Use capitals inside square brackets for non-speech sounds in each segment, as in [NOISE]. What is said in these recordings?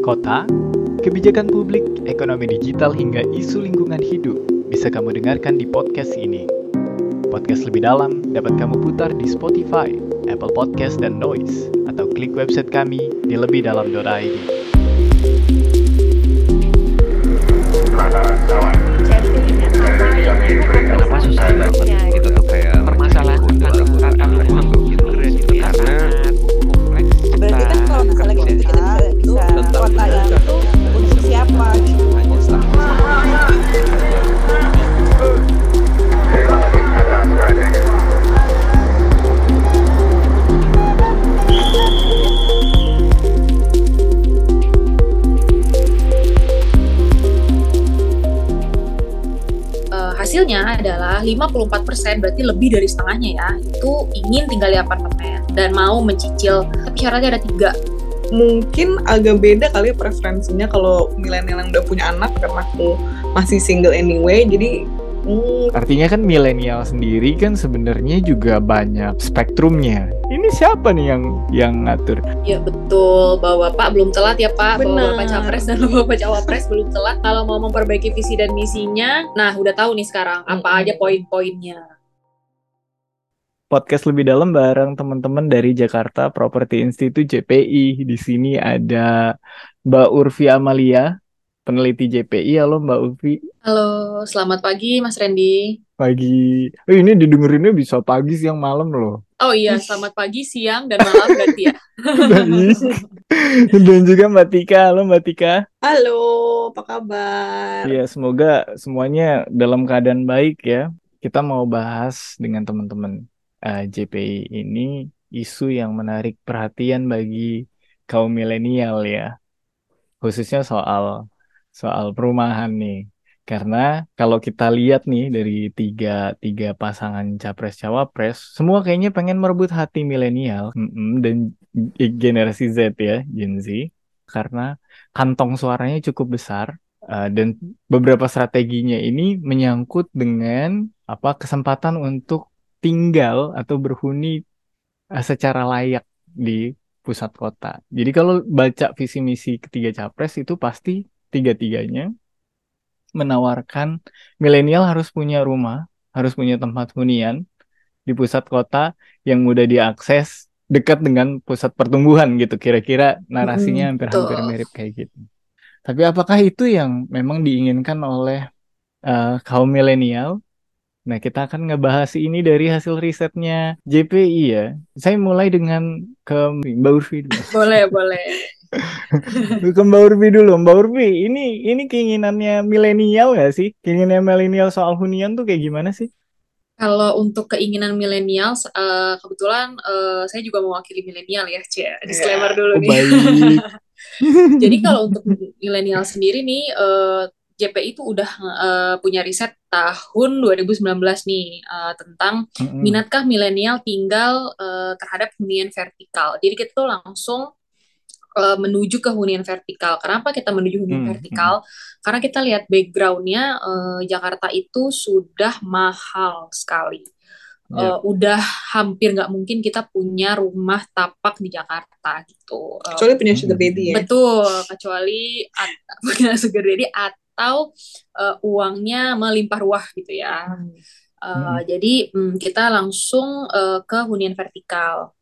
Kota, kebijakan publik, ekonomi digital hingga isu lingkungan hidup bisa kamu dengarkan di podcast ini. Podcast lebih dalam dapat kamu putar di Spotify, Apple Podcast, dan Noise, atau klik website kami di lebihdalam.id. Kenapa susah banget 54% berarti lebih dari setengahnya ya itu ingin tinggal di apartemen dan mau mencicil tapi syaratnya ada tiga Mungkin agak beda kali ya preferensinya kalau milenial yang udah punya anak karena aku masih single anyway. Jadi hmm, Artinya kan milenial sendiri kan sebenarnya juga banyak spektrumnya. Ini siapa nih yang yang ngatur? ya betul bahwa Bapak belum telat ya Pak bahwa Benar. Bapak capres dan Bapak cawapres belum telat kalau mau memperbaiki visi dan misinya nah udah tahu nih sekarang apa Mm-mm. aja poin-poinnya Podcast lebih dalam bareng teman-teman dari Jakarta Property Institute JPI. Di sini ada Mbak Urfi Amalia, peneliti JPI. Halo Mbak Urfi. halo selamat pagi Mas Randy Pagi. Oh, ini didengerinnya bisa pagi, siang, malam loh. oh iya selamat pagi siang dan malam berarti ya. [LAUGHS] [LAUGHS] Dan juga Mbak Tika. Halo Mbak Tika. halo, apa kabar? Iya, semoga semuanya dalam keadaan baik ya. Kita mau bahas dengan teman-teman eh, JPI ini isu yang menarik perhatian bagi kaum milenial ya, khususnya soal soal perumahan nih. Karena kalau kita lihat nih dari tiga, tiga pasangan capres-cawapres, semua kayaknya pengen merebut hati milenial dan generasi Z ya, Gen Z. Karena kantong suaranya cukup besar Uh, dan beberapa strateginya ini menyangkut dengan apa kesempatan untuk tinggal atau berhuni uh, secara layak di pusat kota. Jadi kalau baca visi misi ketiga capres itu pasti tiga-tiganya menawarkan milenial harus punya rumah, harus punya tempat hunian di pusat kota yang mudah diakses, dekat dengan pusat pertumbuhan gitu. Kira-kira narasinya hampir-hampir mirip kayak gitu. Tapi apakah itu yang memang diinginkan oleh eh, kaum milenial? Nah, kita akan ngebahas ini dari hasil risetnya JPI ya. Saya mulai dengan ke Mbak Urfi boleh boleh Ke Mbak Urfi dulu. Mbak Urfi, ini ini keinginannya milenial nggak sih? Keinginan milenial soal hunian tuh kayak gimana sih? Kalau untuk keinginan milenial, eh, kebetulan eh, saya juga mewakili milenial ya, Cia. Disclaimer dulu Oh, nih. baik. [LAUGHS] Jadi kalau untuk milenial sendiri nih, eh, JPI itu udah eh, punya riset tahun 2019 nih eh, tentang Mm-mm. minatkah milenial tinggal eh, terhadap hunian vertikal. Jadi kita tuh langsung eh, menuju ke hunian vertikal. Kenapa kita menuju hunian Hmm, vertikal? Karena kita lihat backgroundnya eh, Jakarta itu sudah mahal sekali. Ya. Eh, udah hampir nggak mungkin kita punya rumah tapak di Jakarta gitu. Eh, Kecuali punya sugar daddy ya. Betul, kecuali at- [LAUGHS] punya sugar daddy atau eh, uangnya melimpah ruah gitu ya. Hmm. Eh, Mm-mm. Jadi mm, kita langsung eh, ke hunian vertikal.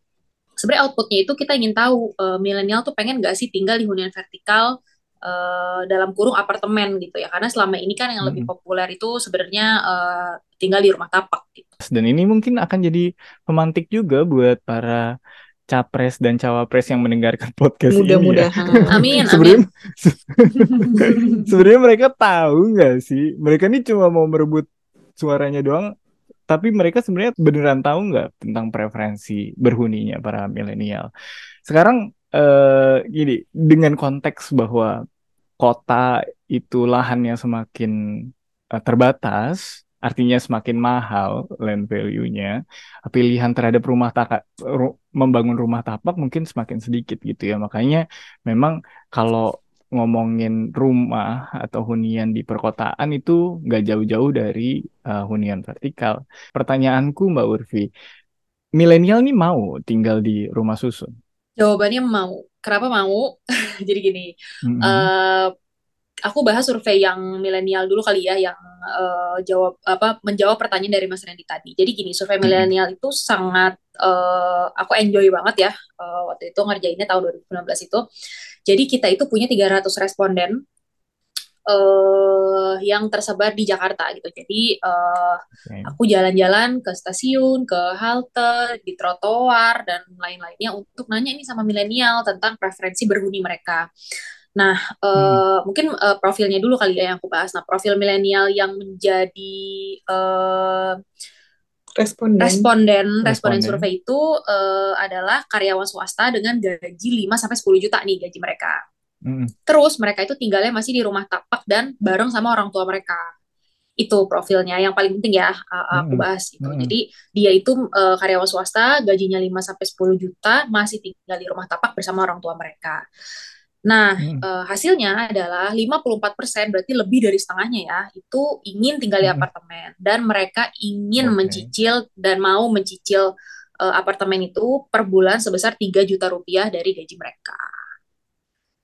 Sebenarnya outputnya itu kita ingin tahu eh, milenial tuh pengen nggak sih tinggal di hunian vertikal eh, dalam kurung apartemen gitu ya. Karena selama ini kan yang lebih populer itu sebenarnya eh, tinggal di rumah tapak gitu. Dan ini mungkin akan jadi pemantik juga buat para capres dan cawapres yang mendengarkan podcast ini ya. Mudah-mudahan. [LAUGHS] Amin, amin. Sebenarnya [LAUGHS] sebenarnya mereka tahu nggak sih? Mereka ini cuma mau merebut suaranya doang, tapi mereka sebenarnya beneran tahu nggak tentang preferensi berhuninya para milenial. Sekarang eh, gini, dengan konteks bahwa kota itu lahannya semakin eh, terbatas, artinya semakin mahal land value-nya, pilihan terhadap rumah tapak membangun rumah tapak mungkin semakin sedikit gitu ya. Makanya memang kalau ngomongin rumah atau hunian di perkotaan itu nggak jauh-jauh dari uh, hunian vertikal. Pertanyaanku Mbak Urfi, milenial nih mau tinggal di rumah susun? Jawabannya mau. Kenapa mau? [LAUGHS] Jadi gini, Mm-mm. eh aku bahas survei yang milenial dulu kali ya, yang eh, jawab apa menjawab pertanyaan dari Mas Randy tadi. Jadi gini, survei milenial itu sangat eh, aku enjoy banget ya eh, waktu itu ngerjainnya tahun 2019 itu. Jadi kita itu punya 300 responden eh yang tersebar di Jakarta gitu. Jadi eh, Oke. aku jalan-jalan ke stasiun, ke halte, di trotoar dan lain-lainnya untuk nanya ini sama milenial tentang preferensi berhuni mereka. Nah, eh, mungkin eh, profilnya dulu kali ya yang aku bahas. Nah, profil milenial yang menjadi eh, Responden. responden responden Responden. survei itu eh, adalah karyawan swasta dengan gaji 5 sampai 10 juta nih gaji mereka. Mm-mm. Terus mereka itu tinggalnya masih di rumah tapak dan bareng sama orang tua mereka. Itu profilnya yang paling penting ya uh, aku bahas itu. Mm-mm. Jadi dia itu uh, karyawan swasta, gajinya 5 sampai 10 juta, masih tinggal di rumah tapak bersama orang tua mereka. Nah, Mm-mm. uh, hasilnya adalah 54% berarti lebih dari setengahnya ya, itu ingin tinggal di Mm-mm. apartemen dan mereka ingin Oke. mencicil dan mau mencicil uh, apartemen itu per bulan sebesar 3 juta rupiah dari gaji mereka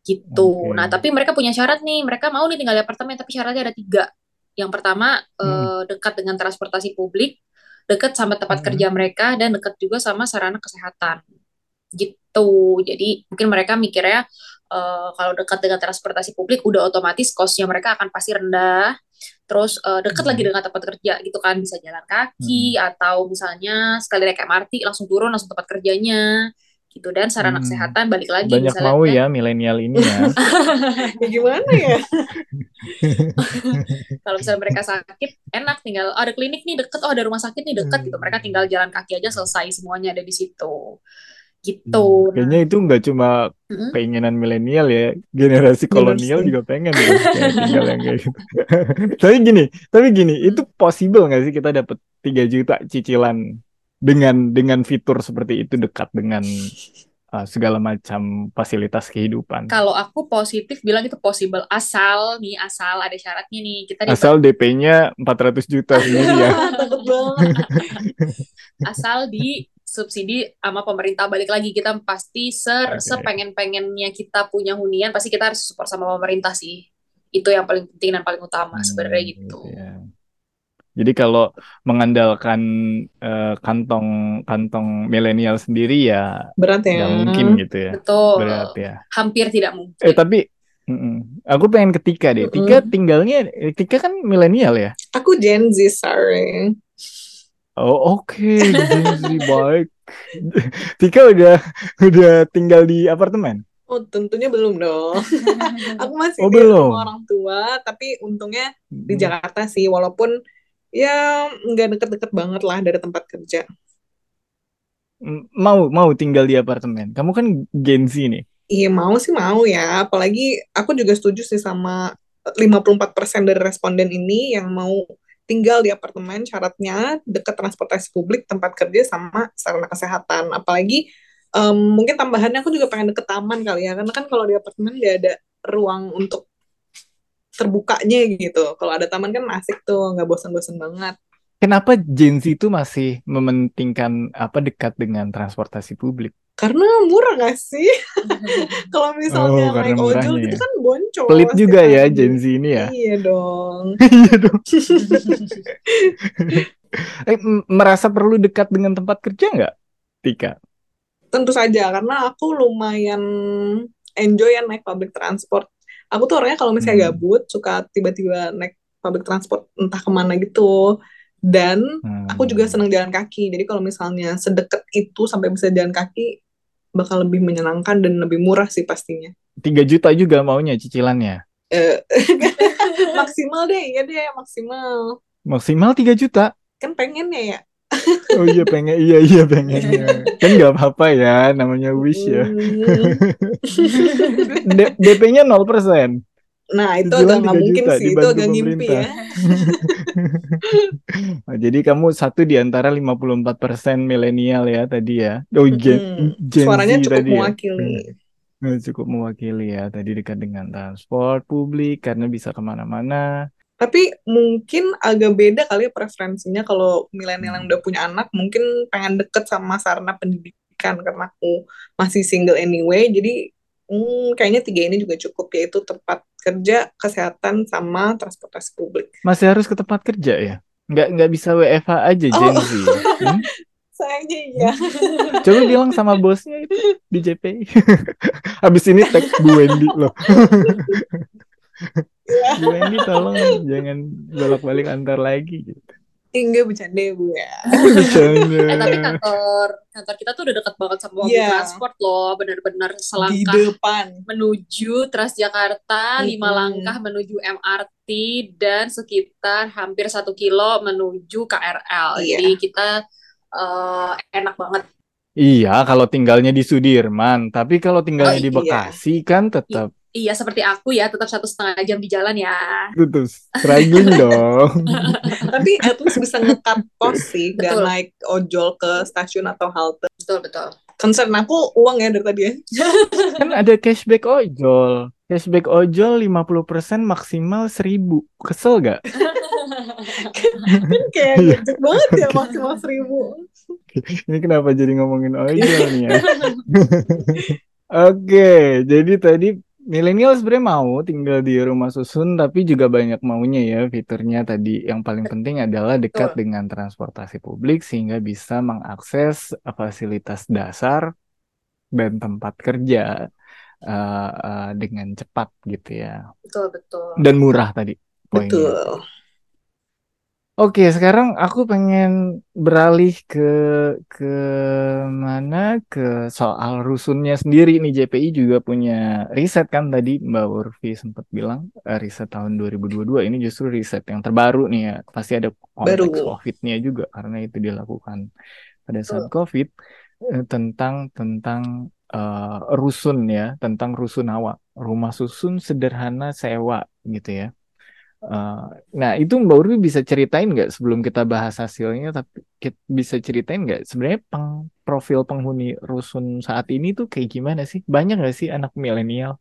gitu. Oke. Nah, tapi mereka punya syarat nih. Mereka mau nih tinggal di apartemen, tapi syaratnya ada tiga. Yang pertama, eh, dekat dengan transportasi publik, dekat sama tempat Mm-mm. kerja mereka, dan dekat juga sama sarana kesehatan. Gitu. Jadi, mungkin mereka mikirnya, eh, kalau dekat dengan transportasi publik, udah otomatis cost-nya mereka akan pasti rendah. Terus, eh, dekat lagi Mm-mm. dengan tempat kerja, gitu kan. Bisa jalan kaki, atau misalnya sekali naik MRT, langsung turun, langsung tempat kerjanya. Gitu. Dan sarana Hmm. kesehatan, balik lagi, Banyak misalnya mau ya milenial ini ya. [LAUGHS] Ya gimana ya? [LAUGHS] Kalau misalnya mereka sakit, enak tinggal oh, ada klinik nih deket, oh ada rumah sakit nih deket gitu. Mereka Hmm. tinggal jalan kaki aja selesai semuanya ada di situ. Gitu. Hmm. Nah, Kayaknya itu nggak cuma mm-mm. keinginan milenial ya, generasi kolonial juga pengen [LAUGHS] kayak tinggal yang kayak gitu. [LAUGHS] Tapi gini, tapi gini, itu Hmm. possible nggak sih kita dapat 3 juta cicilan dengan dengan fitur seperti itu dekat dengan uh, segala macam fasilitas kehidupan. Kalau aku positif bilang itu possible asal nih asal ada syaratnya nih kita Asal DP-nya 400 juta sendiri [LAUGHS] ya. Takut banget. asal di subsidi sama pemerintah balik lagi kita pasti ser Oke. sepengen-pengennya kita punya hunian pasti kita harus support sama pemerintah sih itu yang paling penting dan paling utama sebenarnya Hmm, gitu gitu ya. Jadi kalau mengandalkan eh, kantong kantong milenial sendiri ya Berat nggak ya. mungkin gitu ya. betul Berat ya. hampir tidak mungkin Eh tapi mm-mm. aku pengen ke Tika deh. Tika tinggalnya Tika kan milenial ya. Aku Gen Z, sorry. Oh oke, Gen Z [LAUGHS] baik. Tika udah udah tinggal di apartemen. Oh, tentunya belum dong. [LAUGHS] Aku masih Oh, di belum. rumah orang tua, tapi untungnya di. Jakarta sih, walaupun ya nggak deket-deket banget lah dari tempat kerja. Mau mau tinggal di apartemen. Kamu kan Gen Z nih. Iya mau sih mau ya, apalagi aku juga setuju sih sama 54% dari responden ini yang mau tinggal di apartemen syaratnya dekat transportasi publik, tempat kerja sama sarana kesehatan. Apalagi em, mungkin tambahannya aku juga pengen deket taman kali ya, karena kan kalau di apartemen nggak ada ruang untuk terbukanya gitu. Kalau ada taman kan asik tuh, nggak bosan-bosan banget. Kenapa Gen Z itu masih mementingkan apa dekat dengan transportasi publik? Karena murah nggak sih? [LAUGHS] Kalau misalnya Oh, naik ojol gitu ya. kan boncos. Pelit juga tiap ya. Gen Z ini ya. Iya dong. [LAUGHS] Iya dong. [LAUGHS] Eh, merasa perlu dekat dengan tempat kerja nggak, Tika? Tentu saja, karena aku lumayan enjoy ya naik public transport. Aku tuh orangnya kalau misalnya Hmm. gabut, suka tiba-tiba naik public transport entah ke mana gitu. Dan aku juga Hmm. seneng jalan kaki. Jadi kalau misalnya sedekat itu sampai bisa jalan kaki, bakal lebih menyenangkan dan lebih murah sih pastinya. 3 juta juga maunya cicilannya. Eh, [LAUGHS] maksimal deh, iya deh, maksimal. Maksimal 3 juta. Kan pengennya ya. Oh iya pengen, iya iya pengennya. Kan nggak apa-apa ya, namanya wish ya. [LAUGHS] D- DP-nya 0%. Nah, itu agak nggak 3 mungkin sih. Itu agak ngimpi ya. [LAUGHS] Nah, jadi kamu satu di antara 54% milenial ya tadi ya. Oh, Gen, Mm-mm. Gen Suaranya Z cukup tadi ya. mewakili. Nah, cukup mewakili ya. Tadi dekat dengan transport publik karena bisa ke mana-mana. Tapi mungkin agak beda kali ya preferensinya kalau milenial yang Hmm. udah punya anak mungkin pengen deket sama sarana pendidikan karena aku masih single anyway. Jadi Hmm, kayaknya tiga ini juga cukup yaitu tempat kerja, kesehatan, sama transportasi publik. Masih harus ke tempat kerja ya? Nggak nggak bisa WFH aja Oh. Gen Z. Hmm? [LAUGHS] Sayangnya iya. Coba bilang sama bosnya itu di JPI. Habis [LAUGHS] ini tag Bu Wendy loh. Iya. [LAUGHS] Bu Wendy tolong jangan bolak-balik antar lagi gitu. Enggak bercanda ya, Bu ya. Bercanda. Eh tapi kantor kantor kita tuh udah deket banget sama mobil Iya. transport loh, bener-bener Di selangkah depan. menuju Transjakarta, lima Mm-mm. langkah menuju MRT dan sekitar hampir satu kilo menuju KRL. Iya. Jadi kita eh, enak banget. Iya, kalau tinggalnya di Sudirman, tapi kalau tinggalnya Oh, di iya. Bekasi kan tetap Iya seperti aku ya, tetap satu setengah jam di jalan ya. tetap struggling [LAUGHS] dong. Tapi at least bisa ngekat pos sih, gak Betul. naik ojol ke stasiun atau halte. Betul betul. Concern aku uang ya dari tadi ya. [LAUGHS] Kan ada cashback ojol. Cashback ojol 50% maksimal 1000. Kesel gak? [LAUGHS] Kayak Iya. gede banget ya maksimal seribu. Ini kenapa jadi ngomongin ojol nih ya? Oke, jadi tadi milenial sebenarnya mau tinggal di rumah susun, tapi juga banyak maunya ya fiturnya tadi. Yang paling penting adalah dekat Betul. dengan transportasi publik sehingga bisa mengakses fasilitas dasar dan tempat kerja eh, eh, dengan cepat gitu ya. Betul betul. Dan murah tadi poinnya. Betul. Oke, sekarang aku pengen beralih ke ke mana ke soal rusunnya sendiri nih. JPI juga punya riset kan tadi Mbak Urfi sempat bilang eh, riset tahun 2022 ini justru riset yang terbaru nih ya. Pasti ada konteks. COVID-nya juga karena itu dilakukan pada saat. COVID eh, tentang tentang eh, rusun ya, tentang rusunawa, rumah susun sederhana sewa gitu ya. Eh, nah, itu Mbak Urwi bisa ceritain nggak sebelum kita bahas hasilnya, tapi kita bisa ceritain nggak sebenarnya peng- profil penghuni rusun saat ini tuh kayak gimana sih? Banyak nggak sih anak milenial?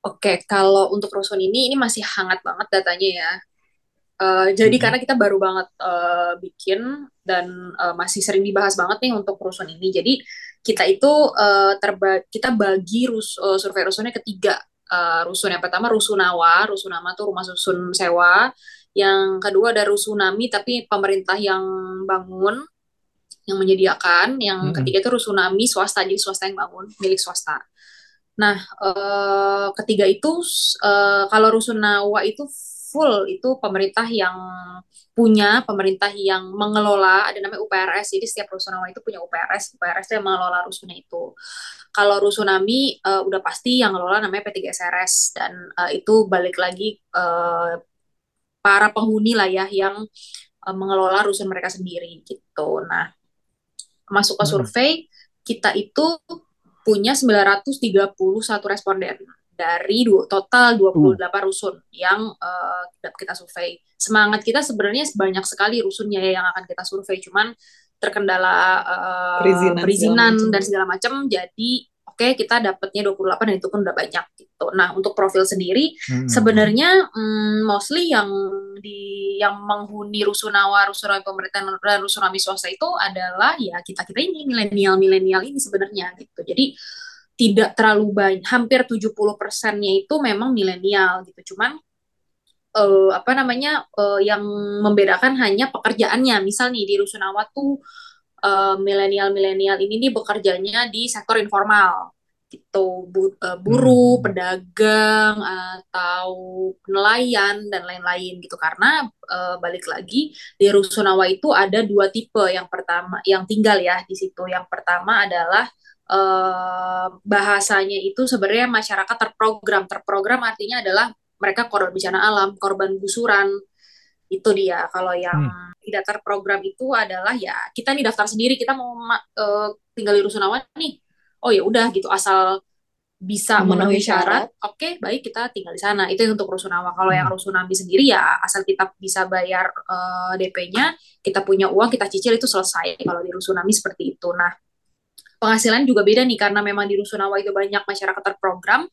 Oke, kalau untuk rusun ini ini masih hangat banget datanya ya. Eh, jadi Mhm. karena kita baru banget eh, bikin dan eh, masih sering dibahas banget nih untuk rusun ini. Jadi kita itu eh, terba kita bagi rus eh, survei rusunnya ketiga eh, rusun. Yang pertama rusunawa, rusunawa tuh rumah susun sewa. Yang kedua ada rusunami tapi pemerintah yang bangun, yang menyediakan. Yang Mm-mm. ketiga itu rusunami swasta, jadi swasta yang bangun, milik swasta. Nah, eh, ketiga itu eh, kalau rusunawa itu full itu pemerintah yang punya, pemerintah yang mengelola, ada namanya UPRS. Jadi setiap rusunawa itu punya UPRS, UPRS itu yang mengelola rusunnya itu. Kalau rusunami eh, udah pasti yang ngelola namanya P3SRS dan eh, itu balik lagi eh, para penghuni lah ya yang eh, mengelola rusun mereka sendiri gitu. Nah, masuk ke Hmm. survei kita itu punya 931 responden dari du- total 28 rusun yang eh, kita survei. Semangat kita sebenarnya banyak sekali rusunnya ya yang akan kita survei, cuman terkendala eh, Perizinan segala perizinan macam. dan segala macam. Jadi oke kita dapatnya 28 dan itu pun udah banyak gitu. Nah, untuk profil sendiri Hmm. sebenarnya mm, mostly yang di yang menghuni rusunawa, rusunawa pemerintah dan rusunami swasta itu adalah ya kita kita ini milenial milenial ini sebenarnya gitu. Jadi tidak terlalu banyak, hampir 70 persennya itu memang milenial gitu. Cuman eh, apa namanya eh, yang membedakan hanya pekerjaannya. Misal nih di rusunawa tuh eh, milenial-milenial ini nih bekerjanya di sektor informal gitu Bu- eh, buruh, Hmm. pedagang atau nelayan dan lain-lain gitu karena eh, balik lagi di Rusunawa itu ada dua tipe yang pertama yang tinggal ya di situ yang pertama adalah eh, bahasanya itu sebenarnya masyarakat terprogram. Terprogram artinya adalah mereka korban bencana alam korban gusuran. Itu dia. Kalau yang Hmm. tidak terprogram itu adalah ya kita nih daftar sendiri kita mau ma- eh, tinggal di Rusunawa nih. Oh ya udah gitu asal bisa Memenuhi syarat oke baik kita tinggal di sana. Itu yang untuk Rusunawa. Kalau yang Hmm. Rusunami sendiri ya asal kita bisa bayar eh, DP-nya kita punya uang kita cicil itu selesai kalau di Rusunami seperti itu. Nah penghasilan juga beda nih karena memang di Rusunawa itu banyak masyarakat terprogram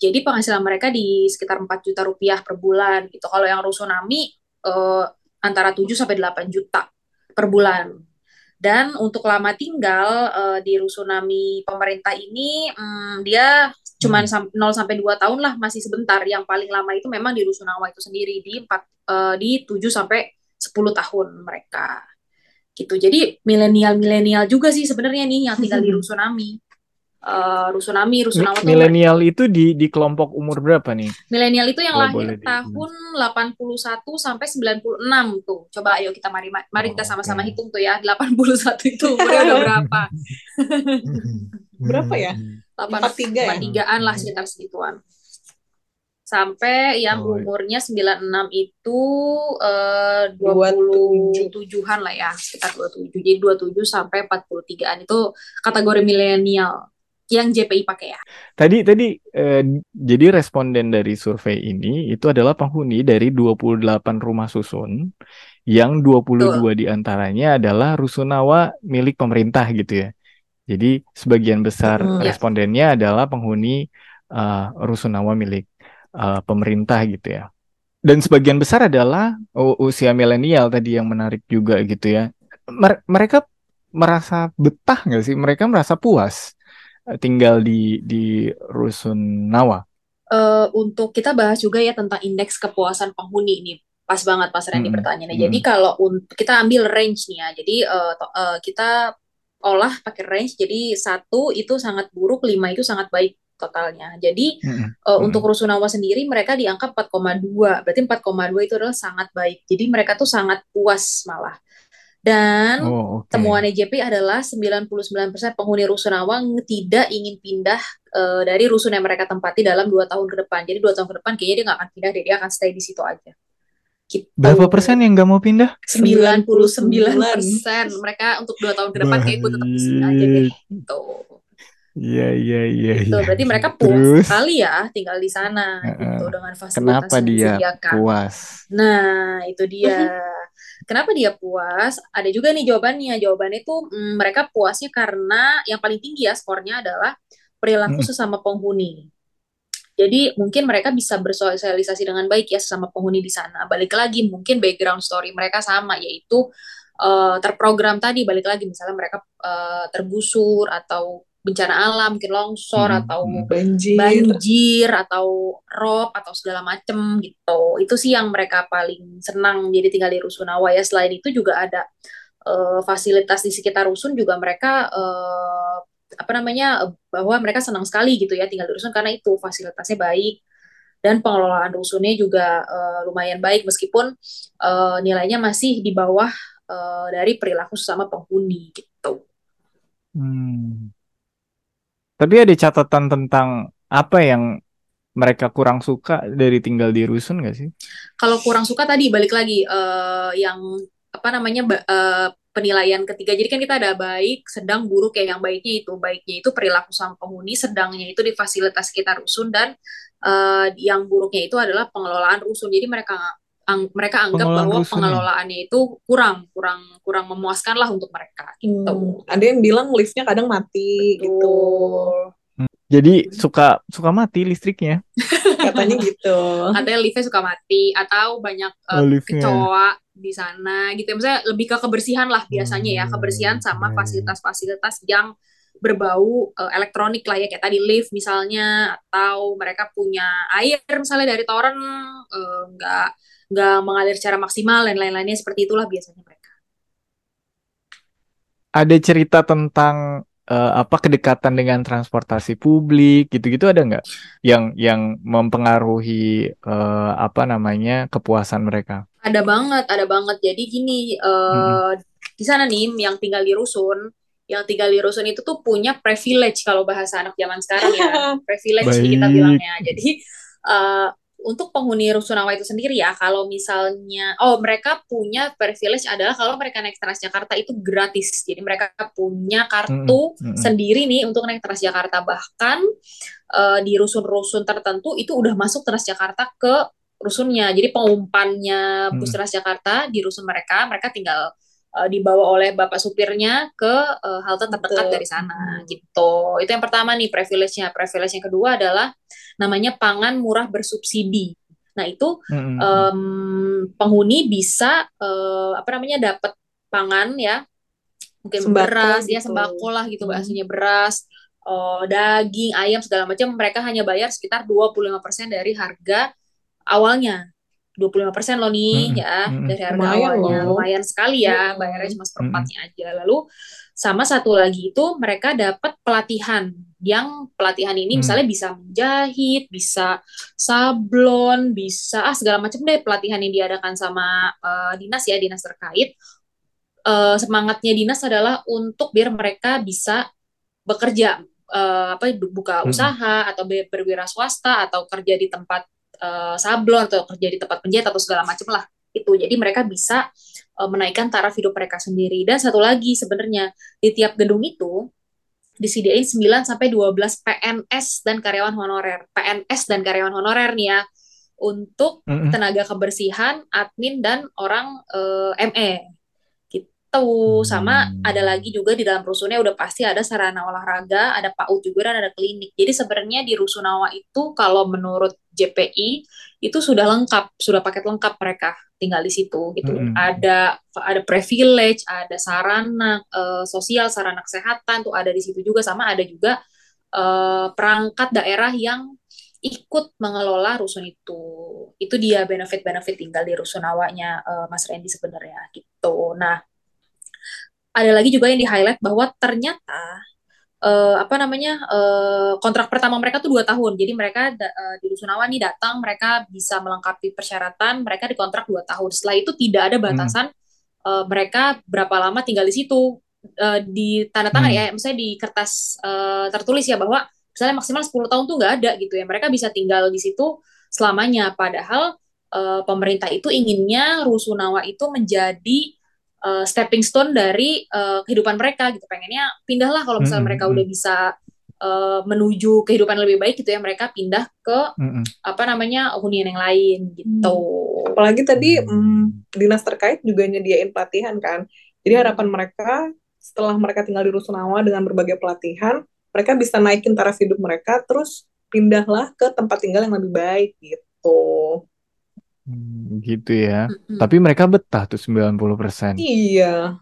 jadi penghasilan mereka di sekitar 4 juta rupiah per bulan gitu kalau yang Rusunami eh, antara 7 sampai 8 juta per bulan Dan untuk lama tinggal uh, di rusunami pemerintah ini, um, dia cuma hmm. 0 sampai 2 tahun lah, masih sebentar. Yang paling lama itu memang di rusunawa itu sendiri di 4 uh, di 7 sampai 10 tahun mereka. Gitu. Jadi milenial-milenial juga sih sebenarnya nih yang tinggal di rusunami uh, Rusunami, Rusunawa Milenial itu di di kelompok umur berapa nih? Milenial itu yang lahir tahun di... 81 sampai 96 tuh. Coba ayo kita mari mari kita oh, sama-sama okay. hitung tuh ya. 81 itu umurnya udah [LAUGHS] berapa? berapa ya? 83 ya? an lah sekitar segituan. Sampai yang oh, iya. umurnya 96 itu uh, 27-an lah ya, sekitar 27. Jadi 27 sampai 43-an itu kategori milenial yang JPI pakai ya. Tadi tadi eh, jadi responden dari survei ini itu adalah penghuni dari 28 rumah susun yang 22 Tuh. di antaranya adalah rusunawa milik pemerintah gitu ya. Jadi sebagian besar hmm, respondennya ya. adalah penghuni uh, rusunawa milik uh, pemerintah gitu ya. Dan sebagian besar adalah usia milenial tadi yang menarik juga gitu ya. Mereka merasa betah nggak sih? Mereka merasa puas tinggal di di rusun Nawa? Uh, untuk kita bahas juga ya tentang indeks kepuasan penghuni ini pas banget pas Randy hmm. pertanyaannya. Hmm. Jadi kalau untuk kita ambil range nih ya, jadi uh, uh, kita olah pakai range. Jadi satu itu sangat buruk, lima itu sangat baik totalnya. Jadi hmm. Uh, hmm. untuk Rusunawa sendiri mereka di angka 4,2. Berarti 4,2 itu adalah sangat baik. Jadi mereka tuh sangat puas malah. Dan oh, okay. temuan EJP adalah 99% penghuni Rusunawa tidak ingin pindah uh, dari rusun yang mereka tempati dalam dua tahun ke depan. Jadi dua tahun ke depan kayaknya dia nggak akan pindah, dia akan stay di situ aja. Gitu. Berapa persen yang nggak mau pindah? 99 persen. Mereka untuk dua tahun ke depan kayak gue tetap di sini aja deh. Gitu. Iya iya iya. Gitu. Ya. Berarti mereka puas Terus, sekali ya tinggal di sana uh, gitu dengan fasilitas Kenapa yang dia disediakan. puas? Nah itu dia. Kenapa dia puas? Ada juga nih jawabannya. Jawabannya itu mm, mereka puasnya karena yang paling tinggi ya skornya adalah perilaku hmm. sesama penghuni. Jadi mungkin mereka bisa bersosialisasi dengan baik ya sesama penghuni di sana. Balik lagi mungkin background story mereka sama yaitu uh, terprogram tadi balik lagi misalnya mereka uh, tergusur atau bencana alam, mungkin longsor hmm, atau hmm. banjir. banjir atau rob atau segala macem gitu. Itu sih yang mereka paling senang jadi tinggal di Rusunawa ya. Selain itu juga ada uh, fasilitas di sekitar rusun juga mereka uh, apa namanya bahwa mereka senang sekali gitu ya tinggal di rusun karena itu fasilitasnya baik dan pengelolaan rusunnya juga uh, lumayan baik meskipun uh, nilainya masih di bawah uh, dari perilaku sesama penghuni gitu. Hmm. Tapi ada catatan tentang apa yang mereka kurang suka dari tinggal di rusun nggak sih? Kalau kurang suka tadi balik lagi uh, yang apa namanya uh, penilaian ketiga. Jadi kan kita ada baik, sedang, buruk ya. Yang baiknya itu baiknya itu perilaku sama penghuni, sedangnya itu di fasilitas sekitar rusun dan uh, yang buruknya itu adalah pengelolaan rusun. Jadi mereka ang mereka anggap bahwa rusun pengelolaannya ya? itu kurang kurang kurang memuaskan lah untuk mereka gitu. Hmm, ada yang bilang liftnya kadang mati Betul. gitu. Hmm, jadi suka suka mati listriknya. [LAUGHS] Katanya gitu. Katanya liftnya suka mati atau banyak uh, oh, kecoa di sana gitu. Misalnya lebih ke kebersihan lah biasanya ya, kebersihan sama fasilitas-fasilitas yang berbau uh, elektronik lah ya kayak tadi lift misalnya atau mereka punya air misalnya dari toren uh, nggak nggak mengalir secara maksimal dan lain-lainnya seperti itulah biasanya mereka. Ada cerita tentang uh, apa kedekatan dengan transportasi publik gitu-gitu ada nggak yang yang mempengaruhi uh, apa namanya kepuasan mereka? Ada banget, ada banget. Jadi gini uh, hmm. di sana nih yang tinggal di rusun yang tinggal di rusun itu tuh punya privilege kalau bahasa anak zaman sekarang ya [LAUGHS] privilege kita bilangnya jadi uh, untuk penghuni Rusunawa itu sendiri ya, kalau misalnya, oh mereka punya privilege adalah kalau mereka naik Transjakarta itu gratis. Jadi mereka punya kartu mm -hmm. sendiri nih untuk naik Transjakarta. Bahkan uh, di rusun-rusun tertentu itu udah masuk Transjakarta ke rusunnya. Jadi pengumpannya bus mm. Transjakarta di rusun mereka, mereka tinggal uh, dibawa oleh bapak supirnya ke uh, halte terdekat Betul. dari sana gitu. Itu yang pertama nih privilege-nya. Privilege yang kedua adalah namanya pangan murah bersubsidi. Nah itu mm-hmm. um, penghuni bisa uh, apa namanya dapat pangan ya mungkin Sembako beras ya gitu. sembako lah gitu Hmm. bahasanya beras eh, daging ayam segala macam mereka hanya bayar sekitar 25% dari harga awalnya 25% loh nih Mm-mm, ya dari harga Lumayan awalnya loh. lumayan sekali ya bayarnya cuma seperempatnya aja lalu sama satu lagi itu mereka dapat pelatihan yang pelatihan ini Hmm. misalnya bisa menjahit bisa sablon bisa ah segala macam deh pelatihan yang diadakan sama eh, dinas ya dinas terkait Eh, semangatnya dinas adalah untuk biar mereka bisa bekerja eh, apa buka Mm-mm. usaha atau ber- berwira swasta atau kerja di tempat eh, sablon atau kerja di tempat penjahit atau segala macam lah itu jadi mereka bisa eh, menaikkan taraf hidup mereka sendiri. Dan satu lagi sebenarnya di tiap gedung itu disediain 9 sampai 12 PNS dan karyawan honorer. PNS dan karyawan honorer nih ya untuk Mm-mm. tenaga kebersihan admin dan orang eh, ME gitu. Sama Hmm. ada lagi juga di dalam rusunnya udah pasti ada sarana olahraga ada PAUD juga dan ada klinik. Jadi sebenarnya di rusunawa itu kalau menurut JPI itu sudah lengkap sudah paket lengkap mereka tinggal di situ gitu. Mm-mm. ada ada privilege ada sarana eh, sosial sarana kesehatan tuh ada di situ juga. Sama ada juga eh, perangkat daerah yang ikut mengelola rusun itu. Itu dia benefit-benefit tinggal di rusunawanya eh, Mas Randy sebenarnya gitu. Nah ada lagi juga yang di highlight bahwa ternyata eh, apa namanya eh, kontrak pertama mereka tuh dua tahun. Jadi mereka eh, di Rusunawa nih datang mereka bisa melengkapi persyaratan mereka dikontrak dua tahun. Setelah itu tidak ada batasan eh, mereka berapa lama tinggal di situ. Eh, di tanda tangan Hmm. ya misalnya di kertas eh, tertulis ya bahwa misalnya maksimal 10 tahun tuh nggak ada gitu ya. Mereka bisa tinggal di situ selamanya. Padahal eh, pemerintah itu inginnya Rusunawa itu menjadi eh, stepping stone dari eh, kehidupan mereka gitu pengennya pindahlah kalau misalnya Mm-mm, mereka mm. udah bisa eh, menuju kehidupan lebih baik gitu ya mereka pindah ke Mm-mm. apa namanya hunian yang lain gitu Apalagi tadi Hmm. mm, dinas terkait juga nyediain pelatihan kan. Jadi harapan mereka setelah mereka tinggal di Rusunawa dengan berbagai pelatihan, mereka bisa naikin taraf hidup mereka, terus pindahlah ke tempat tinggal yang lebih baik gitu. Hmm, gitu ya. Mm-mm. Tapi mereka betah tuh 90%. Iya.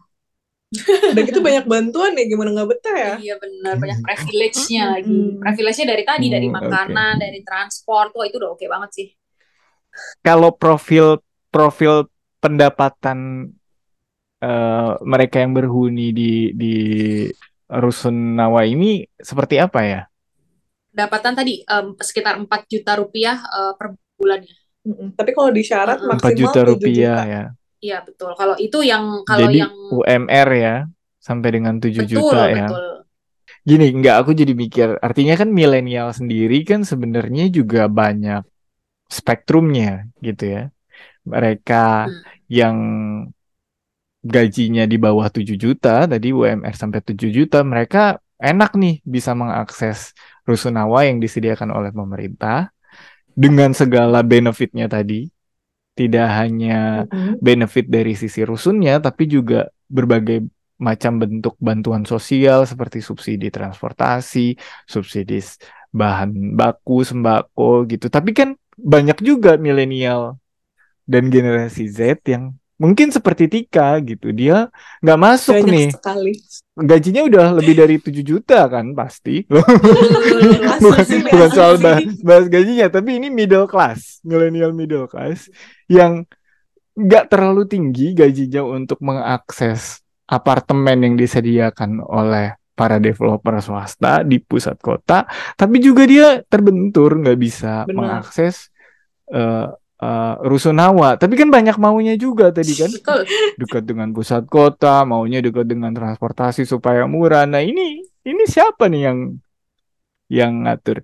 Udah gitu banyak bantuan ya, gimana nggak betah ya? Iya benar banyak privilege-nya lagi. Privilege-nya dari tadi dari Hmm, oke. makanan, dari transport, wah itu udah oke banget sih. Kalau profil profil pendapatan eh, mereka yang berhuni di di Rusunawa ini seperti apa ya? Pendapatan tadi em, sekitar 4 juta rupiah eh, per bulannya. Mm-mm. Tapi kalau di syarat Mm-mm. 4 maksimal juta 7 rupiah juta. ya. Iya betul. Kalau itu yang kalau Jadi yang UMR ya sampai dengan 7 betul juta ya. betul. Gini, nggak aku jadi mikir, artinya kan milenial sendiri kan sebenarnya juga banyak spektrumnya gitu ya. Mereka Hmm. yang gajinya di bawah 7 juta, tadi UMR sampai 7 juta, mereka enak nih bisa mengakses Rusunawa yang disediakan oleh pemerintah dengan segala benefitnya tadi. Tidak hanya benefit dari sisi rusunnya, tapi juga berbagai macam bentuk bantuan sosial seperti subsidi transportasi, subsidi bahan baku, sembako gitu. Tapi kan banyak juga milenial dan generasi Z yang mungkin seperti Tika gitu. Dia nggak masuk Banyak nih. sekali. Gajinya udah lebih dari 7 juta kan pasti. [LAUGHS] Asli bukan sih, bukan soal bahas, bahas gajinya, tapi ini middle class, millennial middle class yang nggak terlalu tinggi gajinya untuk mengakses apartemen yang disediakan oleh para developer swasta di pusat kota, tapi juga dia terbentur nggak bisa Benar. mengakses eh, eh, Rusunawa. Tapi kan banyak maunya juga tadi kan Betul. dekat dengan pusat kota, maunya dekat dengan transportasi supaya murah. Nah, ini ini siapa nih yang yang ngatur?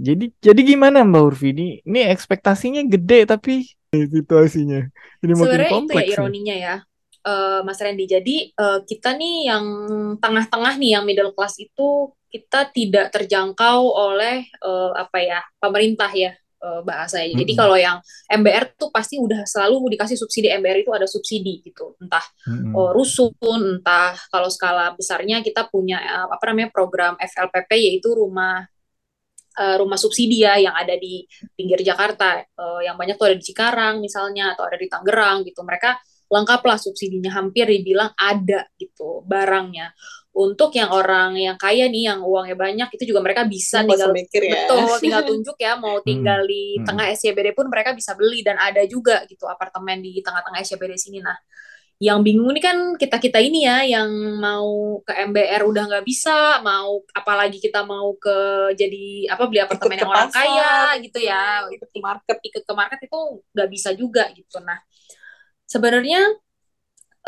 Jadi jadi gimana Mbak Urfi ini? Ini ekspektasinya gede tapi situasinya ini makin Sebenarnya itu ya kompleks nih. ironinya ya, eh, Mas Randy. Jadi eh, kita nih yang tengah-tengah nih, yang middle class itu kita tidak terjangkau oleh eh, apa ya pemerintah ya eh, bahasanya. Jadi Mm-mm. kalau yang MBR tuh pasti udah selalu dikasih subsidi MBR itu ada subsidi gitu, entah Mm-mm. oh, rusun, entah kalau skala besarnya kita punya eh, apa namanya program FLPP yaitu rumah rumah subsidi ya yang ada di pinggir Jakarta, yang banyak tuh ada di Cikarang misalnya atau ada di Tangerang gitu. Mereka lengkap lah subsidinya hampir dibilang ada gitu barangnya untuk yang orang yang kaya nih yang uangnya banyak itu juga mereka bisa Nggak usah tinggal mikir ya. betul [LAUGHS] tinggal tunjuk ya mau tinggal di Hmm. tengah SCBD pun mereka bisa beli dan ada juga gitu apartemen di tengah-tengah SCBD sini nah yang bingung ini kan kita kita ini ya yang mau ke MBR udah nggak bisa mau apalagi kita mau ke jadi apa beli apartemen Ikut yang orang pasar, kaya gitu ya ikut ke market. ikut ke market itu nggak bisa juga gitu nah sebenarnya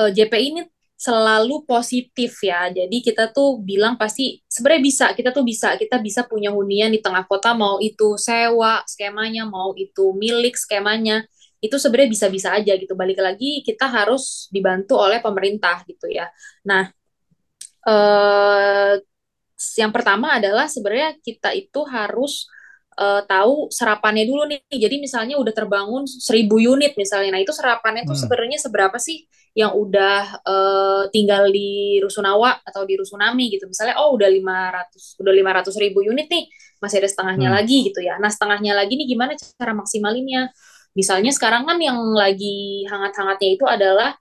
eh, JP ini selalu positif ya. Jadi kita tuh bilang pasti sebenarnya bisa, kita tuh bisa, kita bisa punya hunian di tengah kota mau itu sewa skemanya, mau itu milik skemanya. Itu sebenarnya bisa-bisa aja gitu. Balik lagi kita harus dibantu oleh pemerintah gitu ya. Nah, eh yang pertama adalah sebenarnya kita itu harus eh, tahu serapannya dulu nih. Jadi misalnya udah terbangun 1000 unit misalnya. Nah, itu serapannya tuh Hmm. sebenarnya seberapa sih yang udah eh, tinggal di Rusunawa atau di Rusunami gitu. Misalnya oh udah 500 udah 500 ribu unit nih, masih ada setengahnya Hmm. lagi gitu ya. Nah, setengahnya lagi nih gimana cara maksimalinnya? Misalnya sekarang kan yang lagi hangat-hangatnya itu adalah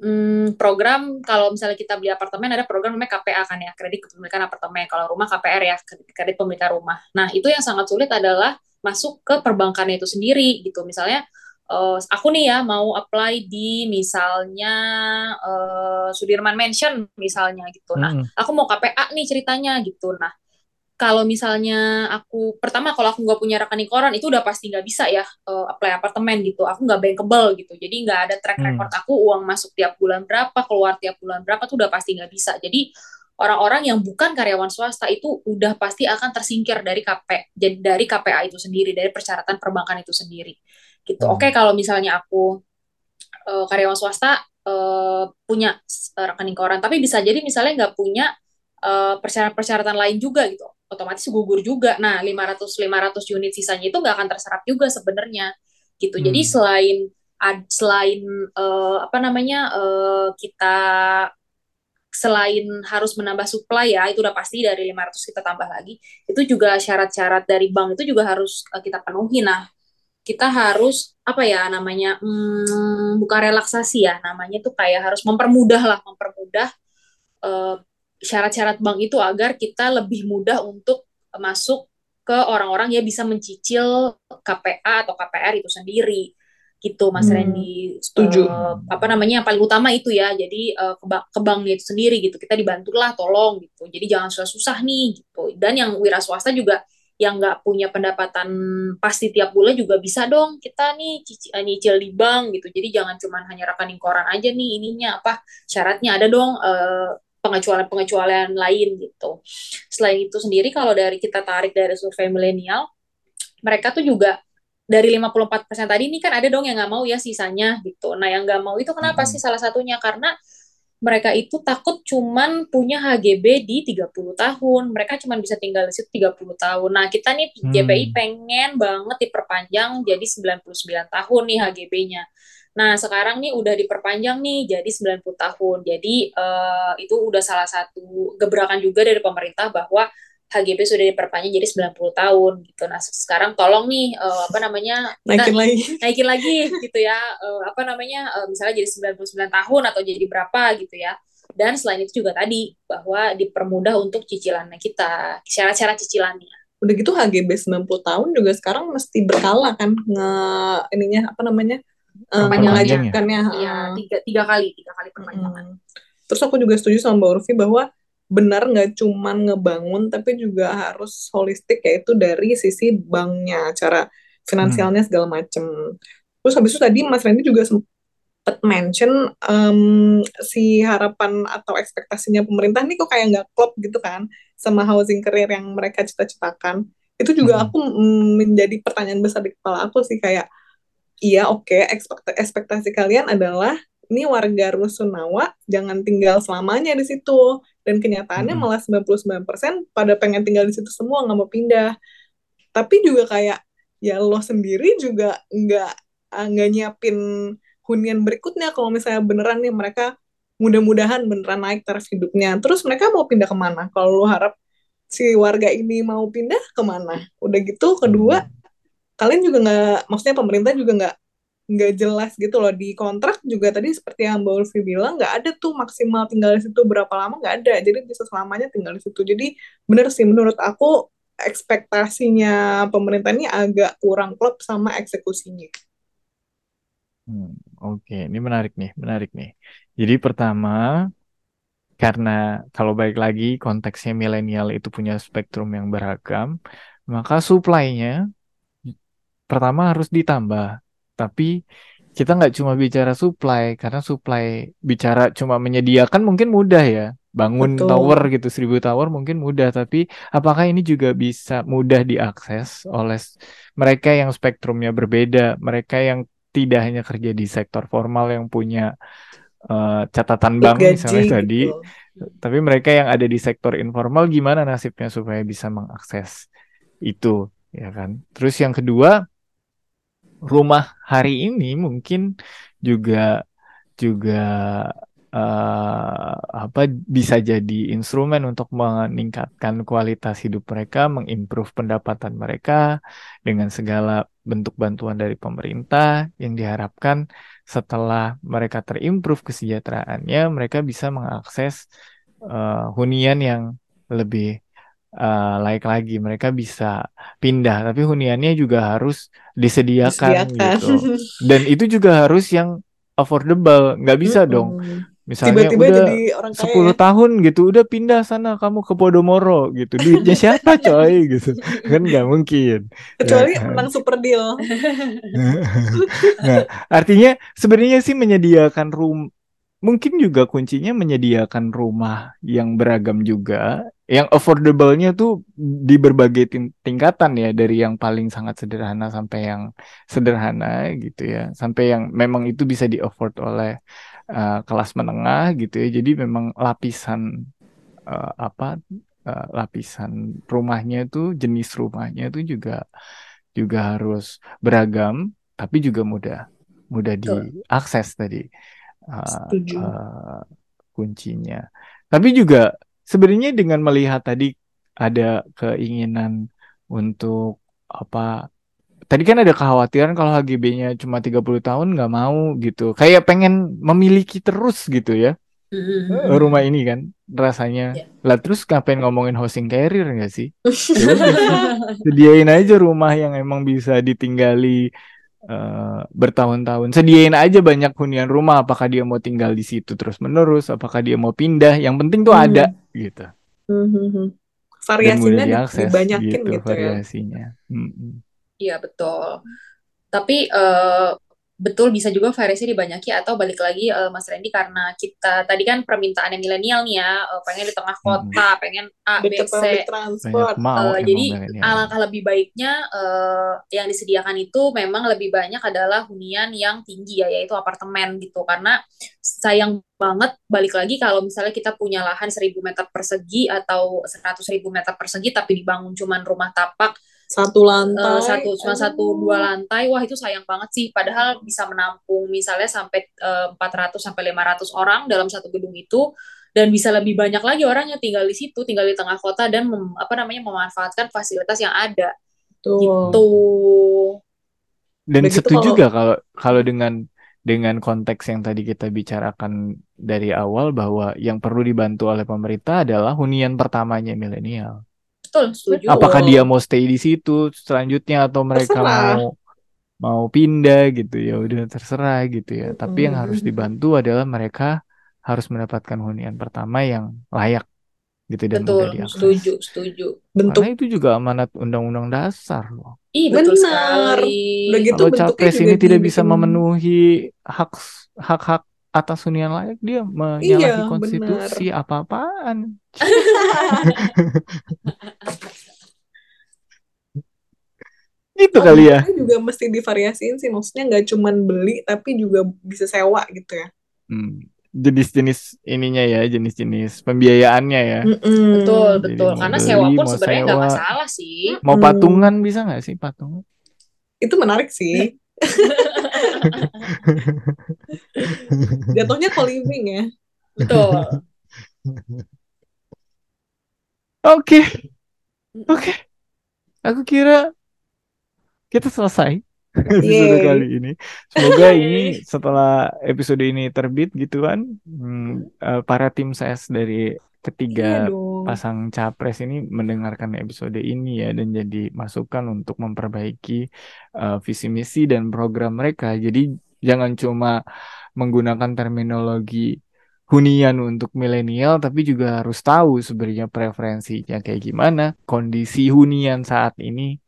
hmm, program kalau misalnya kita beli apartemen ada program namanya KPA kan ya kredit kepemilikan apartemen. Kalau rumah KPR ya kredit, pemilikan rumah. Nah itu yang sangat sulit adalah masuk ke perbankannya itu sendiri gitu. Misalnya eh, aku nih ya mau apply di misalnya eh, Sudirman Mansion misalnya gitu. Nah Hmm. aku mau KPA nih ceritanya gitu. Nah kalau misalnya aku pertama kalau aku nggak punya rekening koran itu udah pasti nggak bisa ya eh, apply apartemen gitu. Aku nggak bankable gitu. Jadi nggak ada track Hmm. record aku uang masuk tiap bulan berapa keluar tiap bulan berapa tuh udah pasti nggak bisa. Jadi orang-orang yang bukan karyawan swasta itu udah pasti akan tersingkir dari KP jadi dari KPA itu sendiri dari persyaratan perbankan itu sendiri. Gitu. Hmm. oke kalau misalnya aku eh, karyawan swasta eh, punya rekening koran tapi bisa jadi misalnya nggak punya eh, persyaratan-persyaratan lain juga gitu otomatis gugur juga. Nah 500 500 unit sisanya itu nggak akan terserap juga sebenarnya gitu. Jadi Hmm. selain ad- selain eh, apa namanya eh, kita selain harus menambah supply ya itu udah pasti dari 500 kita tambah lagi itu juga syarat-syarat dari bank itu juga harus eh, kita penuhi. Nah kita harus apa ya namanya hmm, bukan relaksasi ya namanya tuh kayak harus mempermudah lah mempermudah eh, syarat-syarat bank itu agar kita lebih mudah untuk masuk ke orang-orang yang bisa mencicil KPA atau KPR itu sendiri. Gitu Mas Hmm, Randy. Setuju. Eh, apa namanya yang paling utama itu ya. Jadi eh, ke, ba- ke banknya itu sendiri gitu. Kita dibantulah tolong gitu. Jadi jangan susah-susah nih gitu. Dan yang wira swasta juga yang nggak punya pendapatan pasti tiap bulan juga bisa dong kita nih cici- eh, nyicil di bank gitu. Jadi jangan cuma hanya rekening koran aja nih ininya apa syaratnya ada dong eh, pengecualian-pengecualian lain gitu selain itu sendiri kalau dari kita tarik dari survei milenial mereka tuh juga dari 54% tadi ini kan ada dong yang nggak mau ya sisanya gitu. Nah yang nggak mau itu kenapa Hmm. sih salah satunya? Karena mereka itu takut cuman punya HGB di 30 tahun. Mereka cuman bisa tinggal di situ 30 tahun. Nah kita nih Hmm. JPI pengen banget diperpanjang jadi 99 tahun nih HGB-nya. Nah sekarang nih udah diperpanjang nih jadi 90 tahun. Jadi eh, itu udah salah satu gebrakan juga dari pemerintah bahwa HGB sudah diperpanjang jadi 90 tahun gitu. Nah, sekarang tolong nih eh, apa namanya kita Naikin lagi. naikin lagi gitu ya. Eh, apa namanya eh, misalnya jadi 99 tahun atau jadi berapa gitu ya. Dan selain itu juga tadi bahwa dipermudah untuk cicilannya kita, syarat-syarat cicilannya. Udah gitu HGB 90 tahun juga sekarang mesti berkala kan nge ininya apa namanya? Eh, Perpanjangannya. mengajukannya. Iya, Heeh. tiga, tiga kali, tiga kali perpanjangan. Mm. Terus aku juga setuju sama Mbak Urfi bahwa benar nggak cuman ngebangun tapi juga harus holistik yaitu dari sisi banknya, cara finansialnya segala macem. Terus habis itu tadi Mas Randy juga sempat mention em, si harapan atau ekspektasinya pemerintah nih kok kayak nggak klop gitu kan sama housing career yang mereka cita-citakan. Itu juga Mhm. aku menjadi pertanyaan besar di kepala aku sih kayak iya oke. Ekspekt- ekspektasi kalian adalah ini warga Rusunawa jangan tinggal selamanya di situ. Dan kenyataannya Mhm. malah 99% pada pengen tinggal di situ semua nggak mau pindah. Tapi juga kayak ya lo sendiri juga nggak ah, nggak nyiapin hunian berikutnya. Kalau misalnya beneran nih mereka mudah-mudahan beneran naik taraf hidupnya. Terus mereka mau pindah ke mana? Kalau lo harap si warga ini mau pindah ke mana? Udah gitu. Kedua kalian juga nggak maksudnya pemerintah juga nggak nggak jelas gitu loh. Di kontrak juga tadi seperti yang Mbak Ulfi bilang nggak ada tuh maksimal tinggal di situ berapa lama nggak ada. Jadi bisa selamanya tinggal di situ. Jadi bener sih menurut aku ekspektasinya pemerintah ini agak kurang klop sama eksekusinya. Hmm, Oke, ini menarik nih, menarik nih. Jadi pertama, karena kalau balik lagi konteksnya milenial itu punya spektrum yang beragam, maka supply-nya pertama harus ditambah. Tapi kita nggak cuma bicara supply, karena supply bicara cuma menyediakan mungkin mudah ya. Bangun betul tower gitu, seribu tower mungkin mudah, tapi apakah ini juga bisa mudah diakses oleh mereka yang spektrumnya berbeda, mereka yang tidak hanya kerja di sektor formal yang punya eh, catatan bank gaji misalnya tadi, gitu tapi mereka yang ada di sektor informal gimana nasibnya supaya bisa mengakses itu, ya kan? Terus yang kedua, rumah hari ini mungkin juga juga eh, apa bisa jadi instrumen untuk meningkatkan kualitas hidup mereka, mengimprove pendapatan mereka dengan segala bentuk bantuan dari pemerintah yang diharapkan setelah mereka terimprove kesejahteraannya, mereka bisa mengakses eh, hunian yang lebih eh, layak lagi. Mereka bisa pindah, tapi huniannya juga harus disediakan disediakan gitu. [LAUGHS] Dan itu juga harus yang affordable, nggak bisa dong. Mm-mm. Misalnya tiba-tiba udah jadi orang kaya 10 ya tahun gitu, udah pindah sana kamu ke Podomoro gitu. Duitnya [LAUGHS] siapa coy gitu. Kan nggak mungkin. Ya kecuali kan? menang super deal [LAUGHS] Nah, artinya sebenarnya sih menyediakan rum mungkin juga kuncinya menyediakan rumah yang beragam juga, yang affordable-nya tuh di berbagai tin- tingkatan ya, dari yang paling sangat sederhana sampai yang sederhana gitu ya, sampai yang memang itu bisa di-afford oleh uh, kelas menengah gitu ya. Jadi memang lapisan uh, apa uh, lapisan rumahnya tuh jenis rumahnya tuh juga juga harus beragam, tapi juga mudah mudah diakses tadi uh, setuju uh, kuncinya. Tapi juga sebenarnya dengan melihat tadi ada keinginan untuk apa? Tadi kan ada kekhawatiran kalau HGB-nya cuma 30 tahun nggak mau gitu. Kayak pengen memiliki terus gitu ya eh, rumah ini kan rasanya. Ya. Lah terus ngapain ngomongin housing carrier nggak sih? [LAUGHS] Ya sediain aja rumah yang emang bisa ditinggali eh, bertahun-tahun. Sediain aja banyak hunian rumah. Apakah dia mau tinggal di situ terus menerus? Apakah dia mau pindah? Yang penting tuh ada gitu. Hmm. Dan variasinya mudah di- diakses dibanyakin gitu gitu ya variasinya. Mm-mm. Iya betul. Tapi eh, betul bisa juga variasi dibanyaki atau balik lagi eh, Mas Randy karena kita tadi kan permintaannya milenial nih ya, eh, pengen di tengah kota, pengen A, B, C. transport mau emang jadi milenial. alangkah lebih baiknya eh, yang disediakan itu memang lebih banyak adalah hunian yang tinggi ya, yaitu apartemen gitu. Karena sayang banget balik lagi kalau misalnya kita punya lahan 1000 meter persegi atau 100 ribu meter persegi tapi dibangun cuman rumah tapak satu eh, lantai satu cuma satu dua lantai. Wah itu sayang banget sih. Padahal bisa menampung misalnya sampai eh, 400 sampai 500 orang dalam satu gedung itu. Dan bisa lebih banyak lagi orang yang tinggal di situ tinggal di tengah kota dan mem- apa namanya memanfaatkan fasilitas yang ada. Tuh. gitu. Dan Udah gitu setuju kalau- gak kalau kalau dengan dengan konteks yang tadi kita bicarakan dari awal bahwa yang perlu dibantu oleh pemerintah adalah hunian pertamanya milenial. Betul setuju Apakah dia mau stay di situ selanjutnya atau mereka Terserah. mau mau pindah gitu ya udah terserah gitu ya. Tapi yang harus dibantu adalah mereka harus mendapatkan hunian pertama yang layak gitu dan betul mudah diakses. setuju setuju bentuk Karena itu juga amanat undang-undang dasar loh. ih betul Benar. sekali Udah gitu Kalau capres ini tidak bisa memenuhi hak hak-hak atas hunian layak, dia menyalahi Iya, konstitusi apa-apaan. [LAUGHS] Gitu kali ya. Juga mesti divariasiin sih maksudnya nggak cuman beli tapi juga bisa sewa gitu ya Hmm. Jenis-jenis ininya ya, jenis-jenis pembiayaannya ya. Mm-mm. betul Jadi betul karena beli, sewa pun sebenarnya nggak masalah sih Mau Hmm. patungan bisa nggak sih patungan? itu menarik sih [LAUGHS] jatuhnya co-living ya betul Oke, oke. Aku kira kita selesai [LAUGHS] episode Yeay. kali ini. Semoga ini setelah episode ini terbit gitu kan, hmm, eh, para tim ses dari ketiga dong. pasang capres ini mendengarkan episode ini ya dan jadi masukan untuk memperbaiki eh, visi misi dan program mereka. Jadi jangan cuma menggunakan terminologi hunian untuk milenial, tapi juga harus tahu sebenarnya preferensinya kayak gimana, kondisi hunian saat ini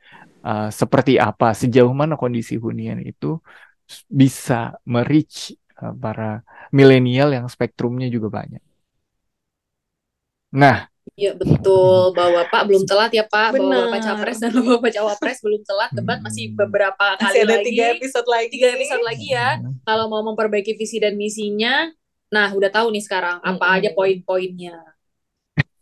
uh, seperti apa, sejauh mana kondisi hunian itu bisa merich uh, para milenial yang spektrumnya juga banyak. Nah, Iya betul, bahwa Bapak belum telat ya Pak, bahwa Bapak Benar. Capres dan Bapak Cawapres belum telat, debat masih beberapa kali Masih ada lagi, tiga episode lagi. tiga episode lagi ya. Kalau mau memperbaiki visi dan misinya, nah udah tahu nih sekarang apa aja poin-poinnya.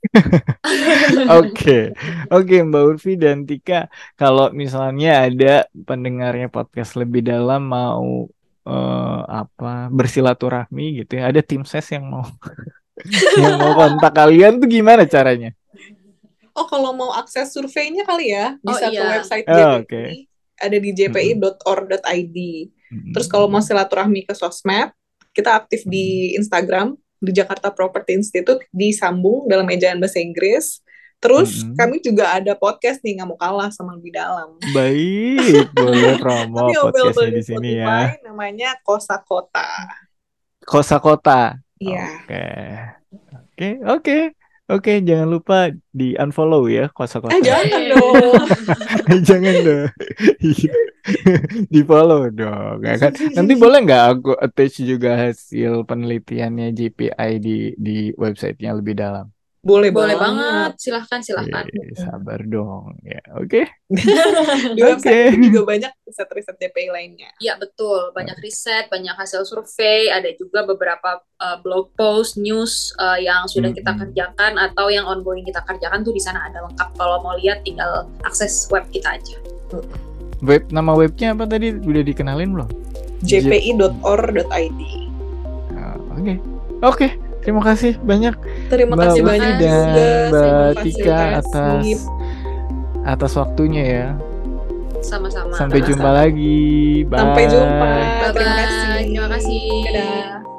[LAUGHS] Oke, oke Mbak Urfi dan Tika, kalau misalnya ada pendengarnya podcast lebih dalam mau eh, apa bersilaturahmi gitu ya, ada tim ses yang mau [LAUGHS] [LAUGHS] yang mau kontak kalian tuh gimana caranya? Oh, kalau mau akses surveinya kali ya, Oh, bisa ke iya. website Oh, JPI. oke. Ada di jpi.or.id. Mm-mm. Terus kalau mau silaturahmi ke sosmed, kita aktif di Instagram di Jakarta Property Institute disambung dalam ejaan bahasa Inggris. Terus Mm-mm. kami juga ada podcast nih nggak mau kalah sama lebih dalam. Baik, [LAUGHS] boleh promo podcastnya di sini ya. namanya Kosa Kota. Kosa Kota. Iya. Oke, oke, oke, oke. Jangan lupa di unfollow ya Kosa Kota. Eh jangan dong. [LAUGHS] Jangan dong. [LAUGHS] Di follow dong. ya kan? Nanti [LAUGHS] boleh nggak aku attach juga hasil penelitiannya JPI di di websitenya lebih dalam? Boleh, Boleh banget. banget, silahkan silahkan. Eh, sabar dong. Ya, oke. [LAUGHS] Di website Oke. ini juga [LAUGHS] banyak riset-riset JPI lainnya. Iya betul, banyak riset, banyak hasil survei, ada juga beberapa uh, blog post, news uh, yang sudah kita Mm-mm. kerjakan atau yang ongoing kita kerjakan tuh di sana ada lengkap. Kalau mau lihat tinggal akses web kita aja. Web nama webnya apa tadi? Udah dikenalin belum? jpi.or.id. Ah, Oke. Oke. Terima kasih banyak Terima Mbak kasih Ufi banyak dan juga Mbak Tika Fasilitas atas atas waktunya ya. Sama-sama. Sampai Sama-sama. jumpa lagi. Bye. Sampai jumpa. Bye-bye. Terima kasih. Terima kasih. Dadah.